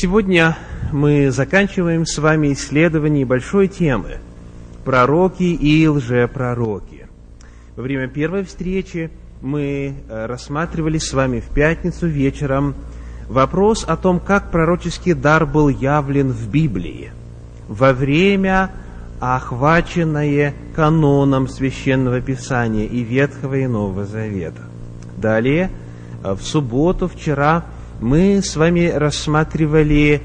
Сегодня мы заканчиваем с вами исследование большой темы «Пророки и лжепророки». Во время первой встречи мы э, рассматривали с вами в пятницу вечером вопрос о том, как пророческий дар был явлен в Библии во время, охваченное каноном Священного Писания и Ветхого и Нового Завета. Далее, э, в субботу, вчера, мы с вами рассматривали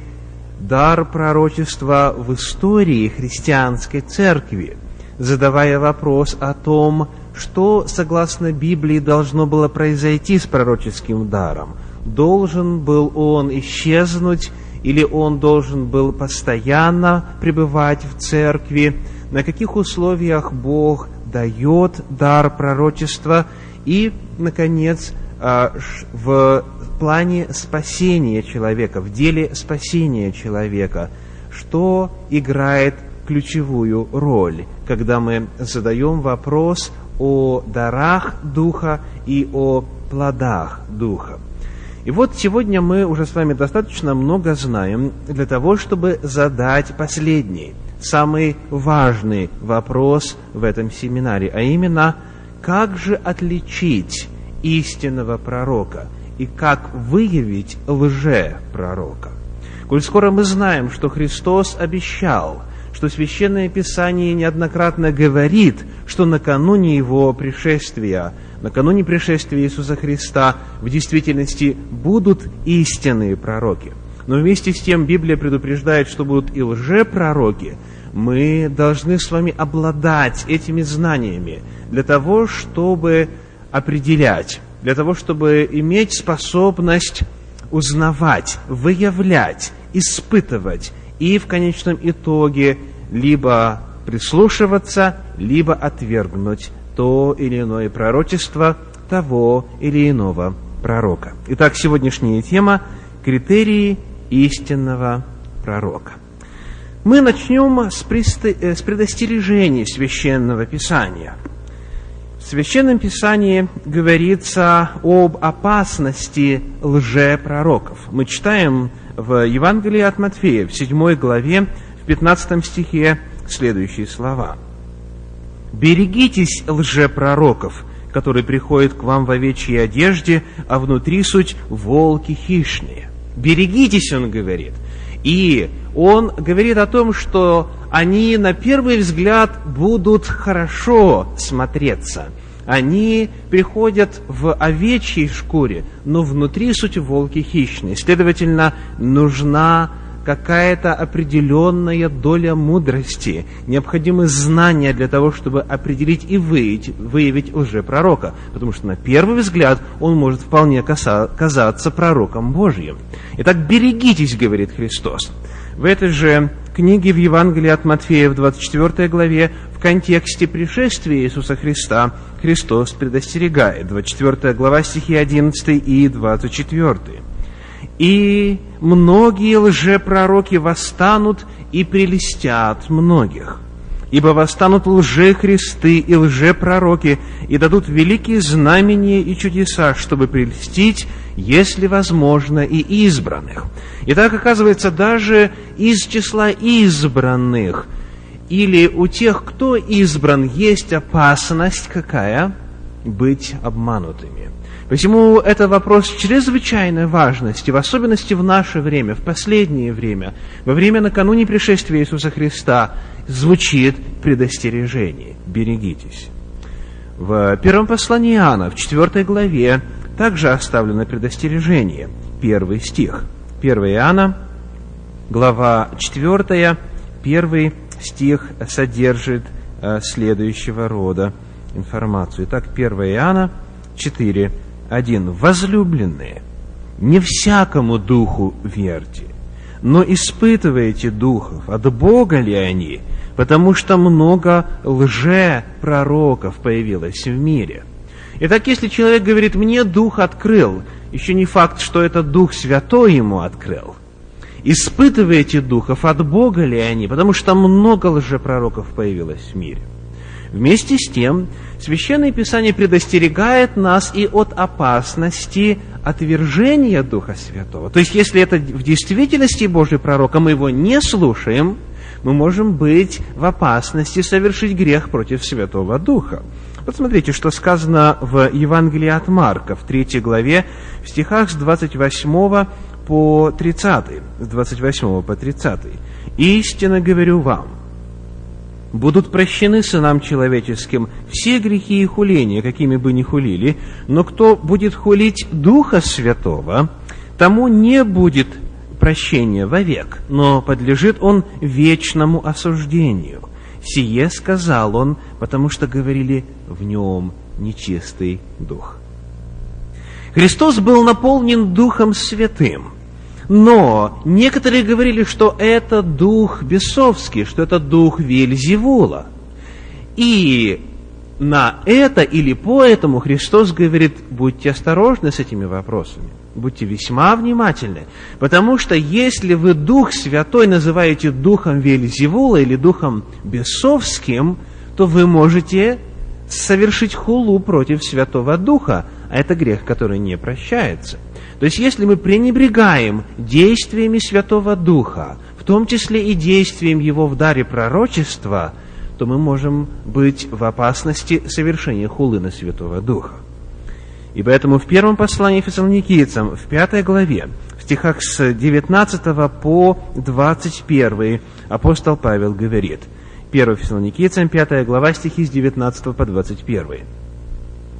дар пророчества в истории христианской церкви, задавая вопрос о том, что, согласно Библии, должно было произойти с пророческим даром. Должен был он исчезнуть или он должен был постоянно пребывать в церкви, на каких условиях Бог дает дар пророчества и, наконец, а, в плане спасения человека, в деле спасения человека, что играет ключевую роль, когда мы задаем вопрос о дарах Духа и о плодах Духа. И вот сегодня мы уже с вами достаточно много знаем для того, чтобы задать последний, самый важный вопрос в этом семинаре, а именно, как же отличить истинного пророка и как выявить лже-пророка. Коль скоро мы знаем, что Христос обещал, что Священное Писание неоднократно говорит, что накануне Его пришествия, накануне пришествия Иисуса Христа в действительности будут истинные пророки. Но вместе с тем Библия предупреждает, что будут и лжепророки. Мы должны с вами обладать этими знаниями для того, чтобы определять, для того, чтобы иметь способность узнавать, выявлять, испытывать и в конечном итоге либо прислушиваться, либо отвергнуть то или иное пророчество того или иного пророка. Итак, сегодняшняя тема – критерии истинного пророка. Мы начнем с, э, предостережений Священного Писания – в Священном Писании говорится об опасности лжепророков. Мы читаем в Евангелии от Матфея, в 7 главе, в 15 стихе следующие слова. «Берегитесь лжепророков, которые приходят к вам в овечьей одежде, а внутри суть волки хищные». Берегитесь, он говорит. И он говорит о том, что они на первый взгляд будут хорошо смотреться. Они приходят в овечьей шкуре, но внутри суть волки хищные. Следовательно, нужна какая-то определенная доля мудрости, необходимы знания для того, чтобы определить и выявить, выявить лжепророка, потому что на первый взгляд он может вполне казаться пророком Божьим. Итак, берегитесь, говорит Христос. В этой же книге в Евангелии от Матфея в 24 главе в контексте пришествия Иисуса Христа Христос предостерегает. 24 глава стихи 11 и 24. И многие лжепророки восстанут и прелестят многих. Ибо восстанут лжехристы и лжепророки, и дадут великие знамения и чудеса, чтобы прельстить, если возможно, и избранных. И так оказывается, даже из числа избранных, или у тех, кто избран, есть опасность какая? Быть обманутыми. Посему это вопрос чрезвычайной важности, в особенности в наше время, в последнее время, во время накануне пришествия Иисуса Христа, звучит предостережение. Берегитесь. В первом послании Иоанна, в четвертой главе, также оставлено предостережение. Первый стих. 1 Иоанна, глава 4, первый стих содержит э, следующего рода информацию. Итак, 1 Иоанна 4, 1. «Возлюбленные, не всякому духу верьте, но испытывайте духов, от Бога ли они, потому что много лже-пророков появилось в мире». Итак, если человек говорит, мне дух открыл, еще не факт, что это Дух Святой ему открыл. Испытывайте духов, от Бога ли они, потому что много лжепророков появилось в мире. Вместе с тем, Священное Писание предостерегает нас и от опасности отвержения Духа Святого. То есть, если это в действительности Божий пророк, а мы его не слушаем, мы можем быть в опасности совершить грех против Святого Духа. Посмотрите, что сказано в Евангелии от Марка, в 3 главе, в стихах с 28 по 30, с 28 по 30. «Истинно говорю вам, будут прощены сынам человеческим все грехи и хуления, какими бы ни хулили, но кто будет хулить Духа Святого, тому не будет прощения вовек, но подлежит он вечному осуждению. Сие сказал он, потому что говорили в нем нечистый дух. Христос был наполнен Духом Святым, но некоторые говорили, что это дух бесовский, что это дух Вельзевула. И на это или по этому Христос говорит, будьте осторожны с этими вопросами, будьте весьма внимательны, потому что если вы Дух Святой называете Духом Вельзевула или Духом бесовским, то вы можете совершить хулу против Святого Духа, а это грех, который не прощается. То есть, если мы пренебрегаем действиями Святого Духа, в том числе и действием Его в даре пророчества, то мы можем быть в опасности совершения хулы на Святого Духа. И поэтому в первом послании фессалоникийцам, в пятой главе, в стихах с 19 по 21, апостол Павел говорит, 1 Фессалоникийцам, 5 глава, стихи с 19 по 21.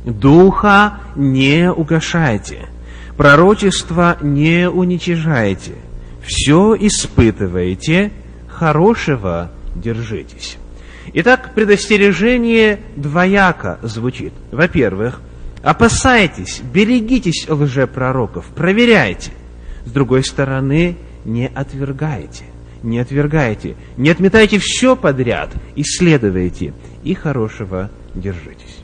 «Духа не угошайте, пророчество не уничижайте, все испытывайте, хорошего держитесь». Итак, предостережение двояко звучит. Во-первых, опасайтесь, берегитесь лжепророков, проверяйте. С другой стороны, не отвергайте, не отвергайте, не отметайте все подряд, исследуйте и хорошего держитесь.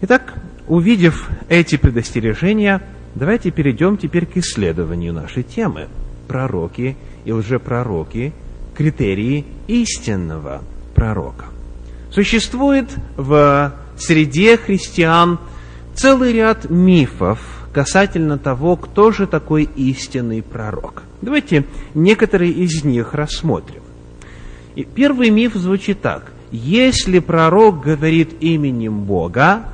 Итак, увидев эти предостережения, давайте перейдем теперь к исследованию нашей темы. Пророки и лжепророки, критерии истинного – пророка. Существует в среде христиан целый ряд мифов касательно того, кто же такой истинный пророк. Давайте некоторые из них рассмотрим. И первый миф звучит так. Если пророк говорит именем Бога,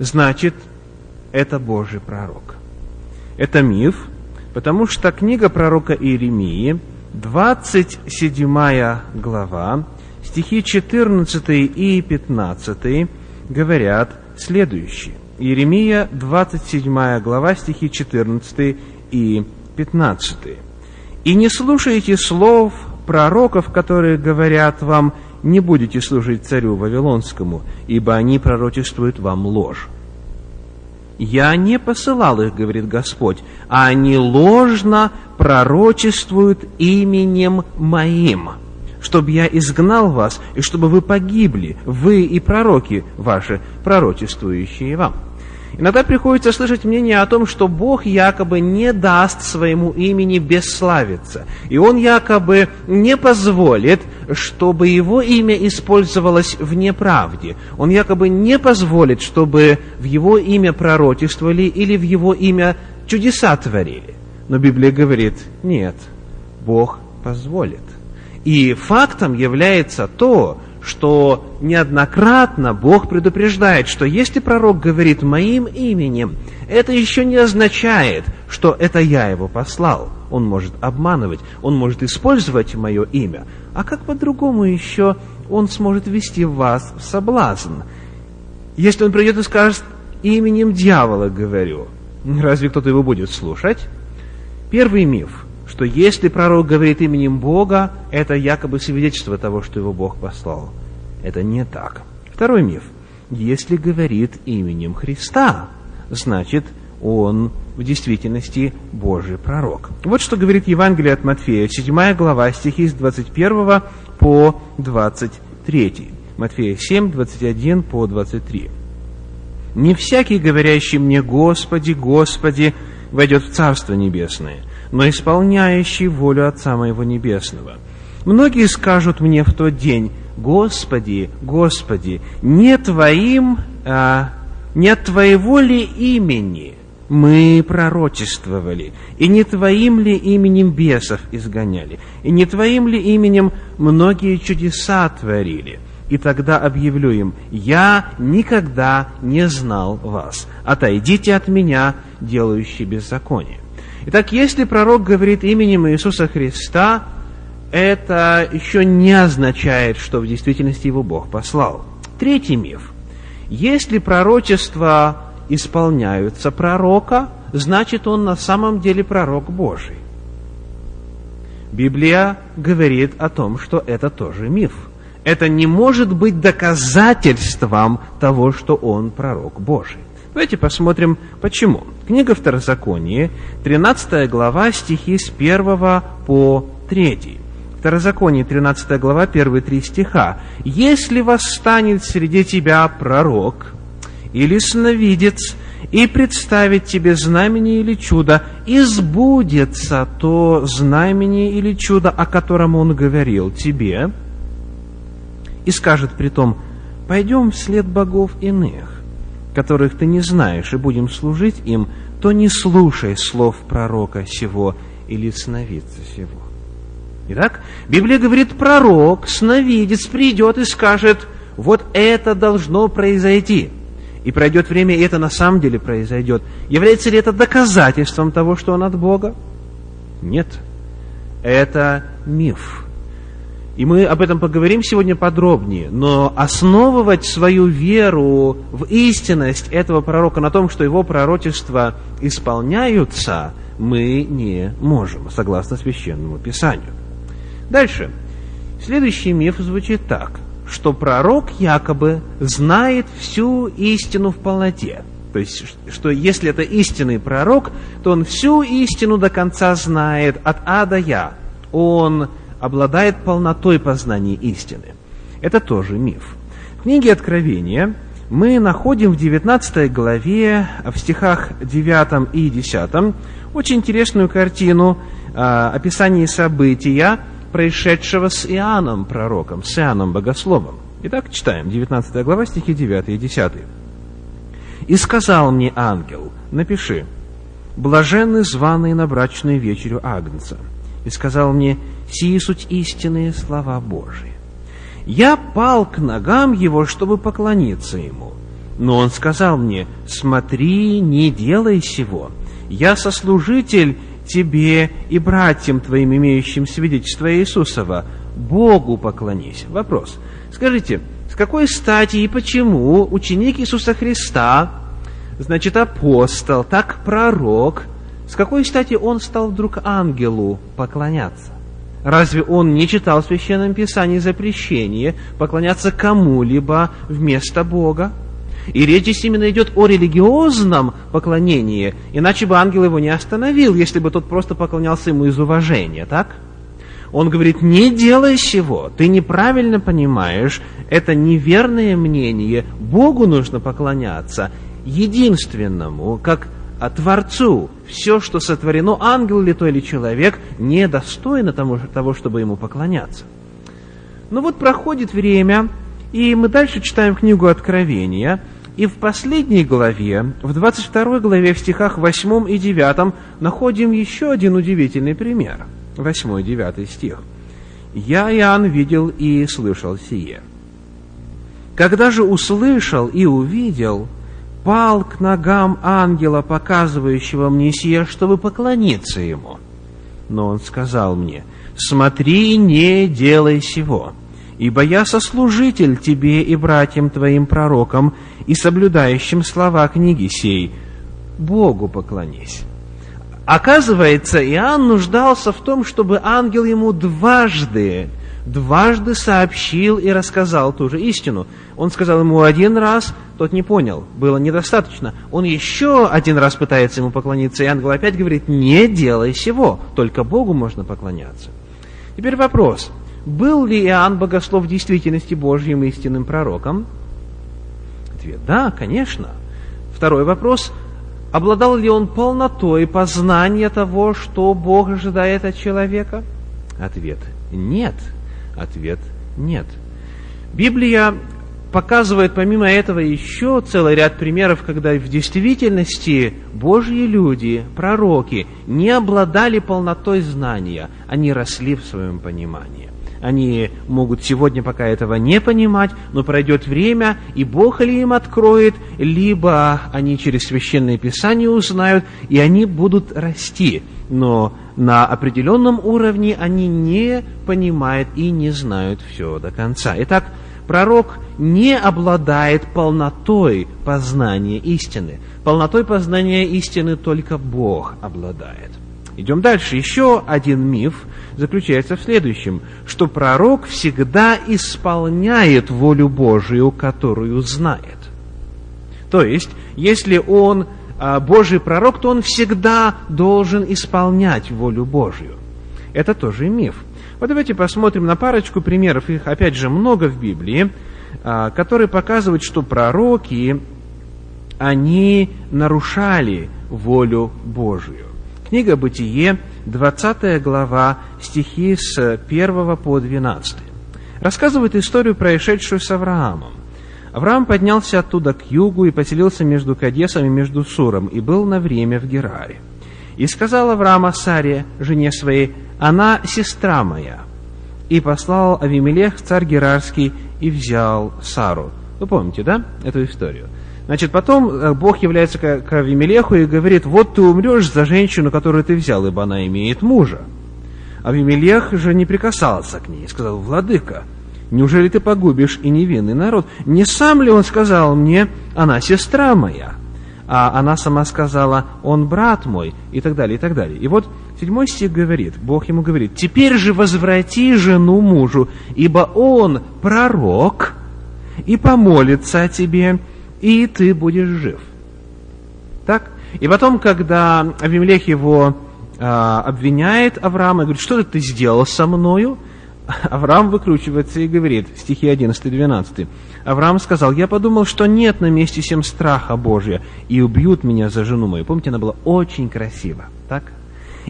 значит, это Божий пророк. Это миф, потому что книга пророка Иеремии, 27 глава, стихи 14 и 15 говорят следующее. Иеремия, 27 глава, стихи 14 и 15. «И не слушайте слов пророков, которые говорят вам, не будете служить царю Вавилонскому, ибо они пророчествуют вам ложь. Я не посылал их, говорит Господь, а они ложно пророчествуют именем моим чтобы я изгнал вас, и чтобы вы погибли, вы и пророки ваши, пророчествующие вам. Иногда приходится слышать мнение о том, что Бог якобы не даст своему имени бесславиться, и Он якобы не позволит, чтобы Его имя использовалось в неправде. Он якобы не позволит, чтобы в Его имя пророчествовали или в Его имя чудеса творили. Но Библия говорит, нет, Бог позволит. И фактом является то, что неоднократно Бог предупреждает, что если пророк говорит моим именем, это еще не означает, что это я его послал. Он может обманывать, он может использовать мое имя. А как по-другому еще он сможет ввести вас в соблазн? Если он придет и скажет, именем дьявола говорю, разве кто-то его будет слушать? Первый миф – что если пророк говорит именем Бога, это якобы свидетельство того, что его Бог послал. Это не так. Второй миф. Если говорит именем Христа, значит, он в действительности Божий пророк. Вот что говорит Евангелие от Матфея, 7 глава, стихи с 21 по 23. Матфея 7, 21 по 23. «Не всякий, говорящий мне, Господи, Господи, войдет в Царство Небесное, но исполняющий волю Отца Моего Небесного. Многие скажут мне в тот день, Господи, Господи, не Твоим, а, не Твоего ли имени мы пророчествовали, и не Твоим ли именем бесов изгоняли, и не Твоим ли именем многие чудеса творили? И тогда объявлю им, я никогда не знал вас. Отойдите от меня, делающие беззаконие. Итак, если пророк говорит именем Иисуса Христа, это еще не означает, что в действительности его Бог послал. Третий миф. Если пророчества исполняются пророка, значит он на самом деле пророк Божий. Библия говорит о том, что это тоже миф. Это не может быть доказательством того, что он пророк Божий. Давайте посмотрим, почему. Книга Второзаконие, 13 глава, стихи с 1 по 3. Второзаконие, 13 глава, первые три стиха. «Если восстанет среди тебя пророк или сновидец, и представит тебе знамение или чудо, и сбудется то знамение или чудо, о котором он говорил тебе, и скажет при том, пойдем вслед богов иных, которых ты не знаешь, и будем служить им, то не слушай слов пророка сего или сновидца сего. Итак, Библия говорит, пророк, сновидец придет и скажет, вот это должно произойти. И пройдет время, и это на самом деле произойдет. Является ли это доказательством того, что он от Бога? Нет. Это миф. И мы об этом поговорим сегодня подробнее. Но основывать свою веру в истинность этого пророка на том, что его пророчества исполняются, мы не можем, согласно священному писанию. Дальше. Следующий миф звучит так, что пророк якобы знает всю истину в полноте. То есть, что если это истинный пророк, то он всю истину до конца знает от А до Я. Он обладает полнотой познания истины. Это тоже миф. В книге Откровения мы находим в 19 главе, в стихах 9 и 10, очень интересную картину а, описания события, происшедшего с Иоанном пророком, с Иоанном богословом. Итак, читаем 19 глава, стихи 9 и 10. «И сказал мне ангел, напиши, блаженны званые на брачную вечерю Агнца. И сказал мне, сии суть истинные слова Божии. Я пал к ногам его, чтобы поклониться ему. Но он сказал мне, смотри, не делай сего. Я сослужитель тебе и братьям твоим, имеющим свидетельство Иисусова, Богу поклонись. Вопрос. Скажите, с какой стати и почему ученик Иисуса Христа, значит, апостол, так пророк, с какой стати он стал вдруг ангелу поклоняться? Разве он не читал в Священном Писании запрещение поклоняться кому-либо вместо Бога? И речь здесь именно идет о религиозном поклонении, иначе бы ангел его не остановил, если бы тот просто поклонялся ему из уважения, так? Он говорит, не делай сего, ты неправильно понимаешь, это неверное мнение, Богу нужно поклоняться, единственному, как Творцу. Все, что сотворено, ангел ли то или человек, недостойно того, того, чтобы ему поклоняться. Но ну вот проходит время, и мы дальше читаем книгу Откровения, и в последней главе, в 22 главе, в стихах 8 и 9, находим еще один удивительный пример. 8 и 9 стих. «Я, Иоанн, видел и слышал сие. Когда же услышал и увидел, пал к ногам ангела, показывающего мне сие, чтобы поклониться ему. Но он сказал мне, смотри, не делай сего, ибо я сослужитель тебе и братьям твоим пророкам и соблюдающим слова книги сей. Богу поклонись. Оказывается, Иоанн нуждался в том, чтобы ангел ему дважды, дважды сообщил и рассказал ту же истину. Он сказал ему один раз, тот не понял, было недостаточно. Он еще один раз пытается ему поклониться, и ангел опять говорит, не делай сего, только Богу можно поклоняться. Теперь вопрос, был ли Иоанн Богослов в действительности Божьим истинным пророком? Ответ – да, конечно. Второй вопрос – обладал ли он полнотой познания того, что Бог ожидает от человека? Ответ – нет. Ответ – нет. Библия показывает помимо этого еще целый ряд примеров, когда в действительности Божьи люди, пророки, не обладали полнотой знания, они росли в своем понимании. Они могут сегодня пока этого не понимать, но пройдет время, и Бог ли им откроет, либо они через Священное Писание узнают, и они будут расти. Но на определенном уровне они не понимают и не знают все до конца. Итак, пророк не обладает полнотой познания истины. Полнотой познания истины только Бог обладает. Идем дальше. Еще один миф заключается в следующем, что пророк всегда исполняет волю Божию, которую знает. То есть, если он Божий пророк, то он всегда должен исполнять волю Божью. Это тоже миф. Вот давайте посмотрим на парочку примеров, их опять же много в Библии, а, которые показывают, что пророки, они нарушали волю Божию. Книга «Бытие», 20 глава, стихи с 1 по 12. Рассказывает историю, происшедшую с Авраамом. Авраам поднялся оттуда к югу и поселился между Кадесом и между Суром, и был на время в Гераре. И сказал Авраам Саре, жене своей, она сестра моя. И послал Авимелех, царь Герарский, и взял Сару. Вы помните, да, эту историю? Значит, потом э, Бог является к Авимелеху и говорит, вот ты умрешь за женщину, которую ты взял, ибо она имеет мужа. Авимелех же не прикасался к ней, сказал, владыка, неужели ты погубишь и невинный народ? Не сам ли он сказал мне, она сестра моя? А она сама сказала, он брат мой, и так далее, и так далее. И вот седьмой стих говорит, Бог ему говорит, теперь же возврати жену мужу, ибо он пророк, и помолится о тебе, и ты будешь жив. Так? И потом, когда Авимелех его а, обвиняет Авраама, говорит, что ты сделал со мною? Авраам выкручивается и говорит, стихи 11-12. Авраам сказал, я подумал, что нет на месте всем страха Божия, и убьют меня за жену мою. Помните, она была очень красива, так?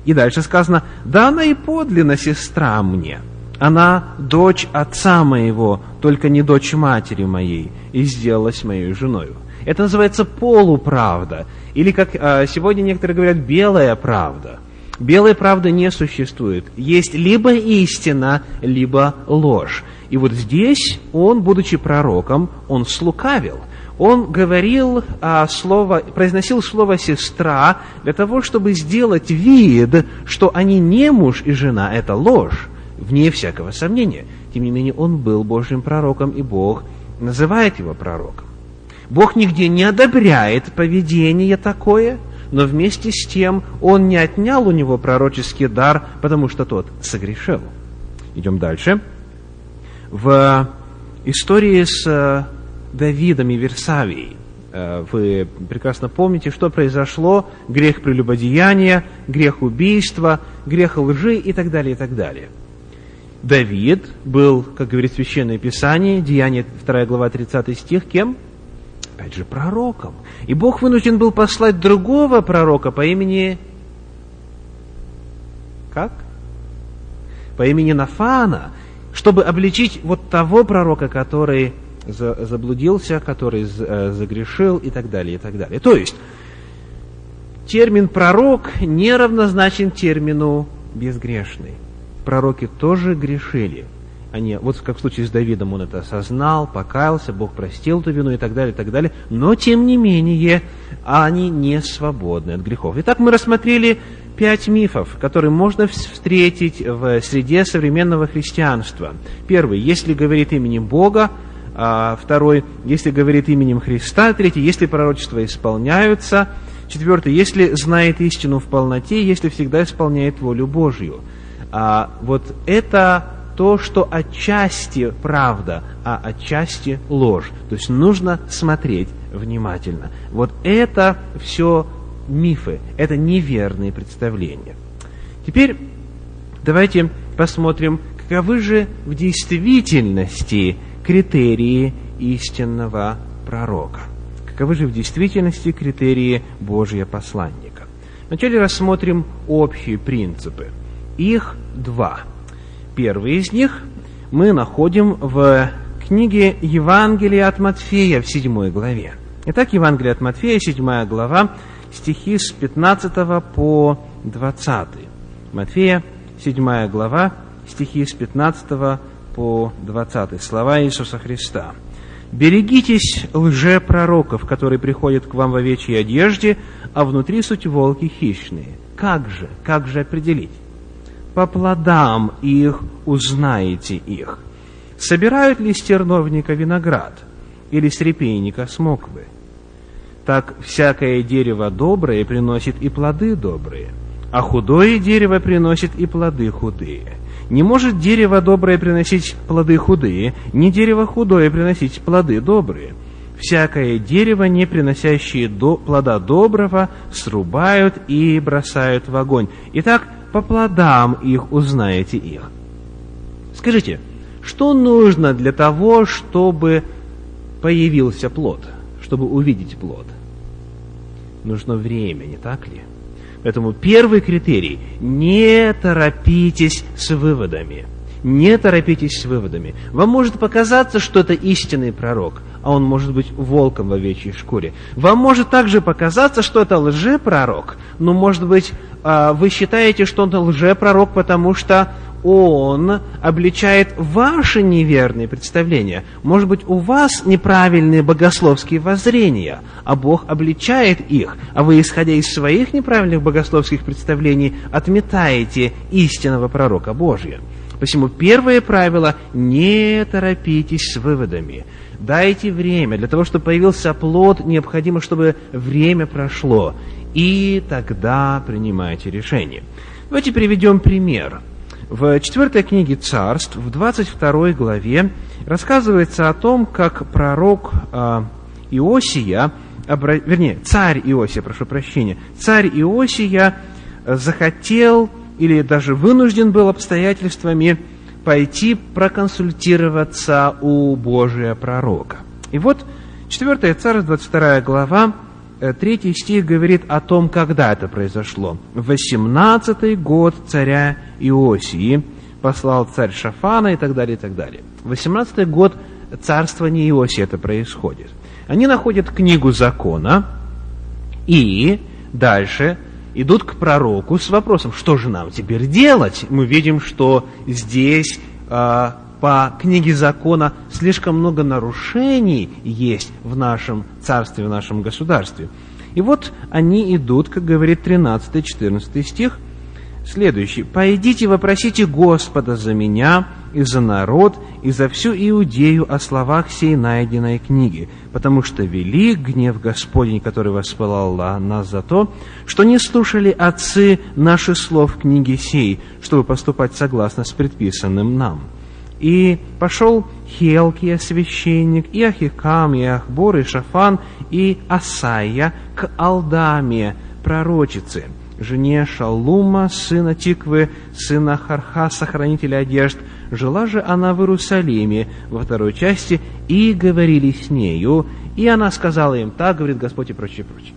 И дальше сказано, да она и подлинно сестра мне. Она дочь отца моего, только не дочь матери моей, и сделалась моей женою. Это называется полуправда. Или, как а, сегодня некоторые говорят, белая правда. Белой правды не существует. Есть либо истина, либо ложь. И вот здесь он, будучи пророком, он слукавил. Он говорил а, слово, произносил слово «сестра» для того, чтобы сделать вид, что они не муж и жена, это ложь вне всякого сомнения. Тем не менее, он был Божьим пророком, и Бог называет его пророком. Бог нигде не одобряет поведение такое, но вместе с тем он не отнял у него пророческий дар, потому что тот согрешил. Идем дальше. В истории с э, Давидом и Версавией э, вы прекрасно помните, что произошло, грех прелюбодеяния, грех убийства, грех лжи и так далее, и так далее – Давид был, как говорит Священное Писание, Деяние 2 глава 30 стих, кем? Опять же, пророком. И Бог вынужден был послать другого пророка по имени... Как? По имени Нафана, чтобы обличить вот того пророка, который заблудился, который э, загрешил и так далее, и так далее. То есть, термин «пророк» не равнозначен термину «безгрешный» пророки тоже грешили. Они, вот как в случае с Давидом, он это осознал, покаялся, Бог простил эту вину и так далее, и так далее. Но, тем не менее, они не свободны от грехов. Итак, мы рассмотрели пять мифов, которые можно встретить в среде современного христианства. Первый, если говорит именем Бога, а второй, если говорит именем Христа, третий, если пророчества исполняются, четвертый, если знает истину в полноте, если всегда исполняет волю Божью – а, вот это то, что отчасти правда, а отчасти ложь. То есть нужно смотреть внимательно. Вот это все мифы, это неверные представления. Теперь давайте посмотрим, каковы же в действительности критерии истинного пророка. Каковы же в действительности критерии Божьего посланника. Вначале рассмотрим общие принципы – их два. Первый из них мы находим в книге Евангелия от Матфея в 7 главе. Итак, Евангелие от Матфея, 7 глава, стихи с 15 по 20. Матфея, 7 глава, стихи с 15 по 20. Слова Иисуса Христа. «Берегитесь лжепророков, которые приходят к вам в овечьей одежде, а внутри суть волки хищные. Как же, как же определить? По плодам их узнаете их. Собирают ли с терновника виноград или с репейника смоквы? Так всякое дерево доброе приносит и плоды добрые, а худое дерево приносит и плоды худые. Не может дерево доброе приносить плоды худые, ни дерево худое приносить плоды добрые. Всякое дерево, не приносящее до, плода доброго, срубают и бросают в огонь. Итак, по плодам их узнаете их. Скажите, что нужно для того, чтобы появился плод, чтобы увидеть плод? Нужно время, не так ли? Поэтому первый критерий – не торопитесь с выводами. Не торопитесь с выводами. Вам может показаться, что это истинный пророк, а он может быть волком в овечьей шкуре. Вам может также показаться, что это лжепророк, но, может быть, вы считаете, что он лжепророк, потому что он обличает ваши неверные представления. Может быть, у вас неправильные богословские воззрения, а Бог обличает их, а вы, исходя из своих неправильных богословских представлений, отметаете истинного пророка Божия. Посему первое правило – не торопитесь с выводами. Дайте время. Для того, чтобы появился плод, необходимо, чтобы время прошло. И тогда принимайте решение. Давайте приведем пример – в четвертой книге царств, в 22 главе, рассказывается о том, как пророк э, Иосия, обра... вернее, царь Иосия, прошу прощения, царь Иосия захотел или даже вынужден был обстоятельствами пойти проконсультироваться у Божия пророка. И вот 4 царь, 22 глава, третий стих говорит о том, когда это произошло. В 18 год царя Иосии послал царь Шафана и так далее, и так далее. В 18 год царствования Иосии это происходит. Они находят книгу закона и дальше идут к пророку с вопросом, что же нам теперь делать? Мы видим, что здесь э, по книге закона слишком много нарушений есть в нашем царстве, в нашем государстве. И вот они идут, как говорит 13-14 стих, следующий. «Пойдите, вопросите Господа за меня и за народ, и за всю Иудею о словах сей найденной книги, потому что велик гнев Господень, который воспылал нас за то, что не слушали отцы наши слов книги сей, чтобы поступать согласно с предписанным нам». И пошел Хелкия, священник, и Ахикам, и Ахбор, и Шафан, и Асайя к Алдаме, пророчице, жене Шалума, сына Тиквы, сына Хархаса, хранителя одежд. Жила же она в Иерусалиме во второй части, и говорили с нею, и она сказала им, так говорит Господь и прочее, прочее.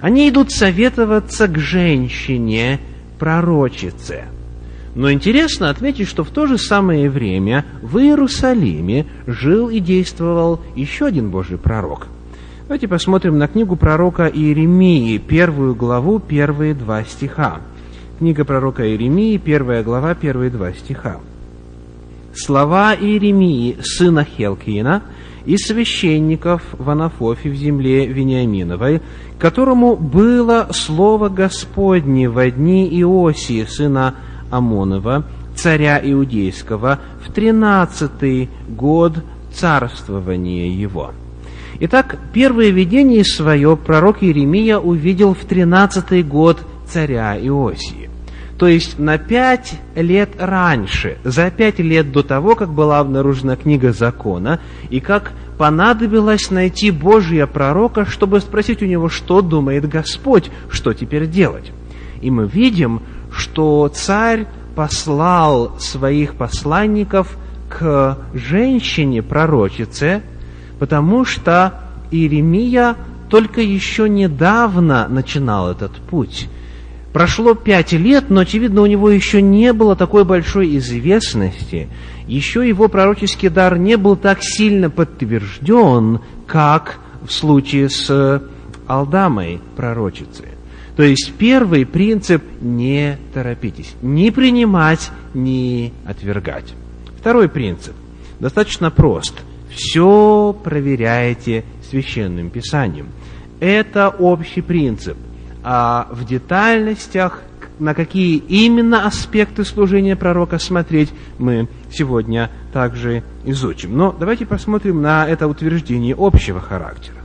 Они идут советоваться к женщине, пророчице – но интересно отметить, что в то же самое время в Иерусалиме жил и действовал еще один Божий пророк. Давайте посмотрим на книгу пророка Иеремии, первую главу, первые два стиха. Книга пророка Иеремии, первая глава, первые два стиха. Слова Иеремии, сына Хелкиина, и священников в Анафофе в земле Вениаминовой, которому было слово Господне во дни Иосии, сына Амонова, царя Иудейского, в тринадцатый год царствования его. Итак, первое видение свое пророк Иеремия увидел в тринадцатый год царя Иосии. То есть на пять лет раньше, за пять лет до того, как была обнаружена книга закона, и как понадобилось найти Божия пророка, чтобы спросить у него, что думает Господь, что теперь делать. И мы видим, что царь послал своих посланников к женщине-пророчице, потому что Иеремия только еще недавно начинал этот путь. Прошло пять лет, но, очевидно, у него еще не было такой большой известности, еще его пророческий дар не был так сильно подтвержден, как в случае с Алдамой пророчицей. То есть первый принцип – не торопитесь. Не принимать, не отвергать. Второй принцип достаточно прост. Все проверяете священным писанием. Это общий принцип. А в детальностях, на какие именно аспекты служения пророка смотреть, мы сегодня также изучим. Но давайте посмотрим на это утверждение общего характера.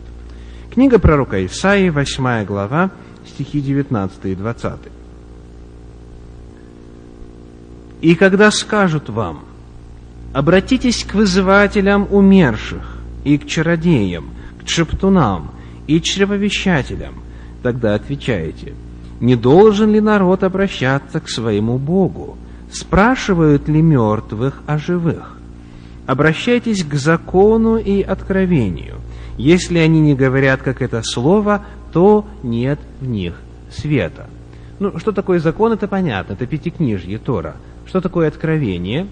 Книга пророка Исаии, 8 глава, стихи 19 и 20. «И когда скажут вам, обратитесь к вызывателям умерших и к чародеям, к шептунам и чревовещателям, тогда отвечаете, не должен ли народ обращаться к своему Богу? Спрашивают ли мертвых о живых? Обращайтесь к закону и откровению. Если они не говорят, как это слово, то нет в них света. Ну, что такое закон, это понятно, это пятикнижье Тора. Что такое откровение?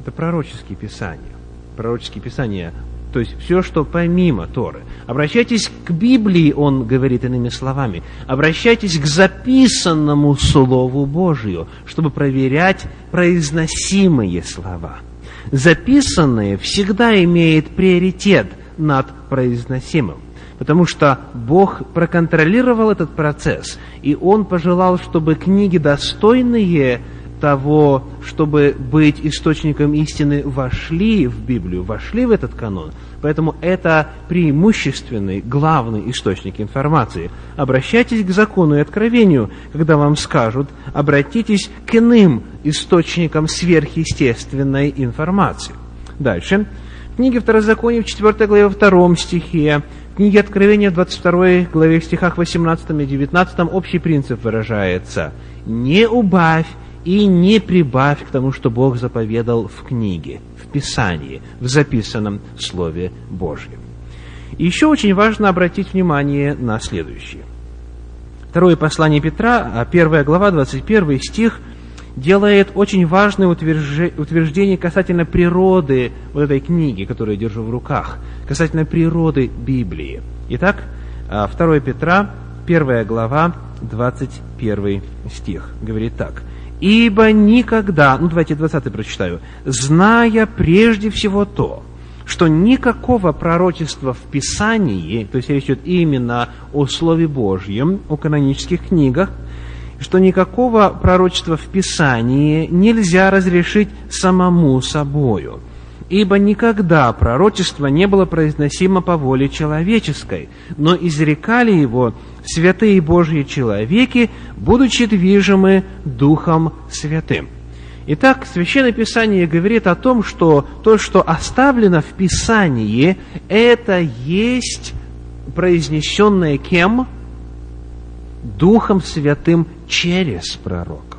Это пророческие писания. Пророческие писания, то есть все, что помимо Торы. Обращайтесь к Библии, он говорит иными словами. Обращайтесь к записанному Слову Божию, чтобы проверять произносимые слова. Записанное всегда имеет приоритет над произносимым потому что Бог проконтролировал этот процесс, и Он пожелал, чтобы книги, достойные того, чтобы быть источником истины, вошли в Библию, вошли в этот канон. Поэтому это преимущественный, главный источник информации. Обращайтесь к закону и откровению, когда вам скажут, обратитесь к иным источникам сверхъестественной информации. Дальше. В книге Второзакония в 4 главе 2 стихе книге Откровения, 22 главе, в стихах 18 и 19 общий принцип выражается «Не убавь и не прибавь к тому, что Бог заповедал в книге, в Писании, в записанном Слове Божьем». Еще очень важно обратить внимание на следующее. Второе послание Петра, а первая глава, 21 стих – делает очень важное утверждение касательно природы вот этой книги, которую я держу в руках, касательно природы Библии. Итак, 2 а, Петра, 1 глава, 21 стих, говорит так. «Ибо никогда...» Ну, давайте 20 прочитаю. «Зная прежде всего то, что никакого пророчества в Писании, то есть речь идет именно о Слове Божьем, о канонических книгах, что никакого пророчества в Писании нельзя разрешить самому собою, ибо никогда пророчество не было произносимо по воле человеческой, но изрекали его святые Божьи человеки, будучи движимы Духом Святым. Итак, Священное Писание говорит о том, что то, что оставлено в Писании, это есть произнесенное кем? Духом Святым через пророков.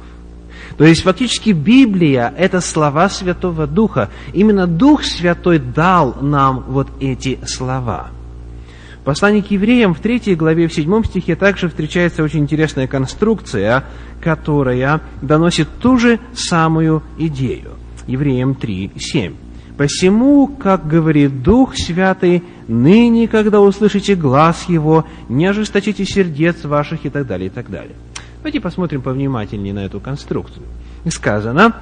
То есть фактически Библия – это слова Святого Духа. Именно Дух Святой дал нам вот эти слова. В послании к евреям в 3 главе, в 7 стихе также встречается очень интересная конструкция, которая доносит ту же самую идею. Евреям 3, 7. Посему, как говорит Дух Святый, ныне, когда услышите глаз Его, не ожесточите сердец ваших и так далее, и так далее. Давайте посмотрим повнимательнее на эту конструкцию. Сказано,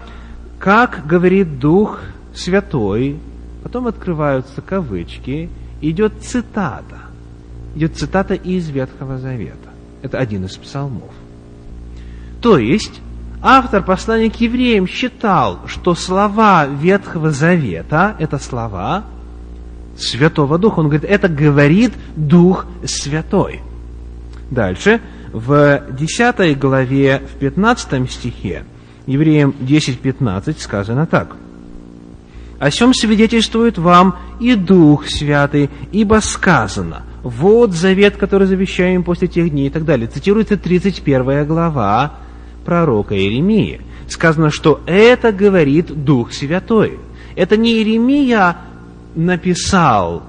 как говорит Дух Святой, потом открываются кавычки, идет цитата. Идет цитата из Ветхого Завета. Это один из псалмов. То есть, автор послания к евреям считал, что слова Ветхого Завета – это слова Святого Духа. Он говорит, это говорит Дух Святой. Дальше – в 10 главе, в 15 стихе, Евреям 10.15 сказано так. «О сем свидетельствует вам и Дух Святый, ибо сказано, вот завет, который завещаем после тех дней» и так далее. Цитируется 31 глава пророка Иеремии. Сказано, что это говорит Дух Святой. Это не Иеремия написал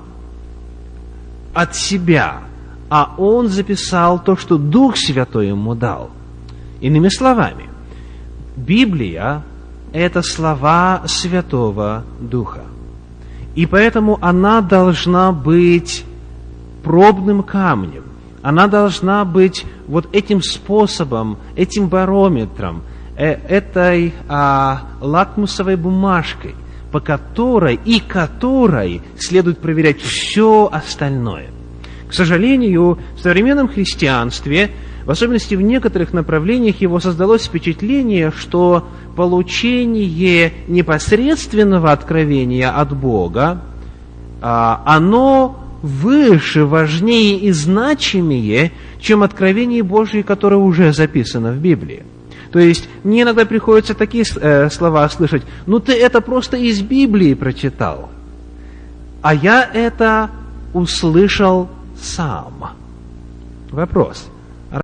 от себя, а он записал то, что Дух Святой ему дал. Иными словами, Библия – это слова Святого Духа. И поэтому она должна быть пробным камнем. Она должна быть вот этим способом, этим барометром, э, этой а, лакмусовой бумажкой, по которой и которой следует проверять все остальное. К сожалению, в современном христианстве, в особенности в некоторых направлениях, его создалось впечатление, что получение непосредственного откровения от Бога, а, оно выше, важнее и значимее, чем откровение Божье, которое уже записано в Библии. То есть мне иногда приходится такие э, слова слышать, ну ты это просто из Библии прочитал, а я это услышал сам. Вопрос –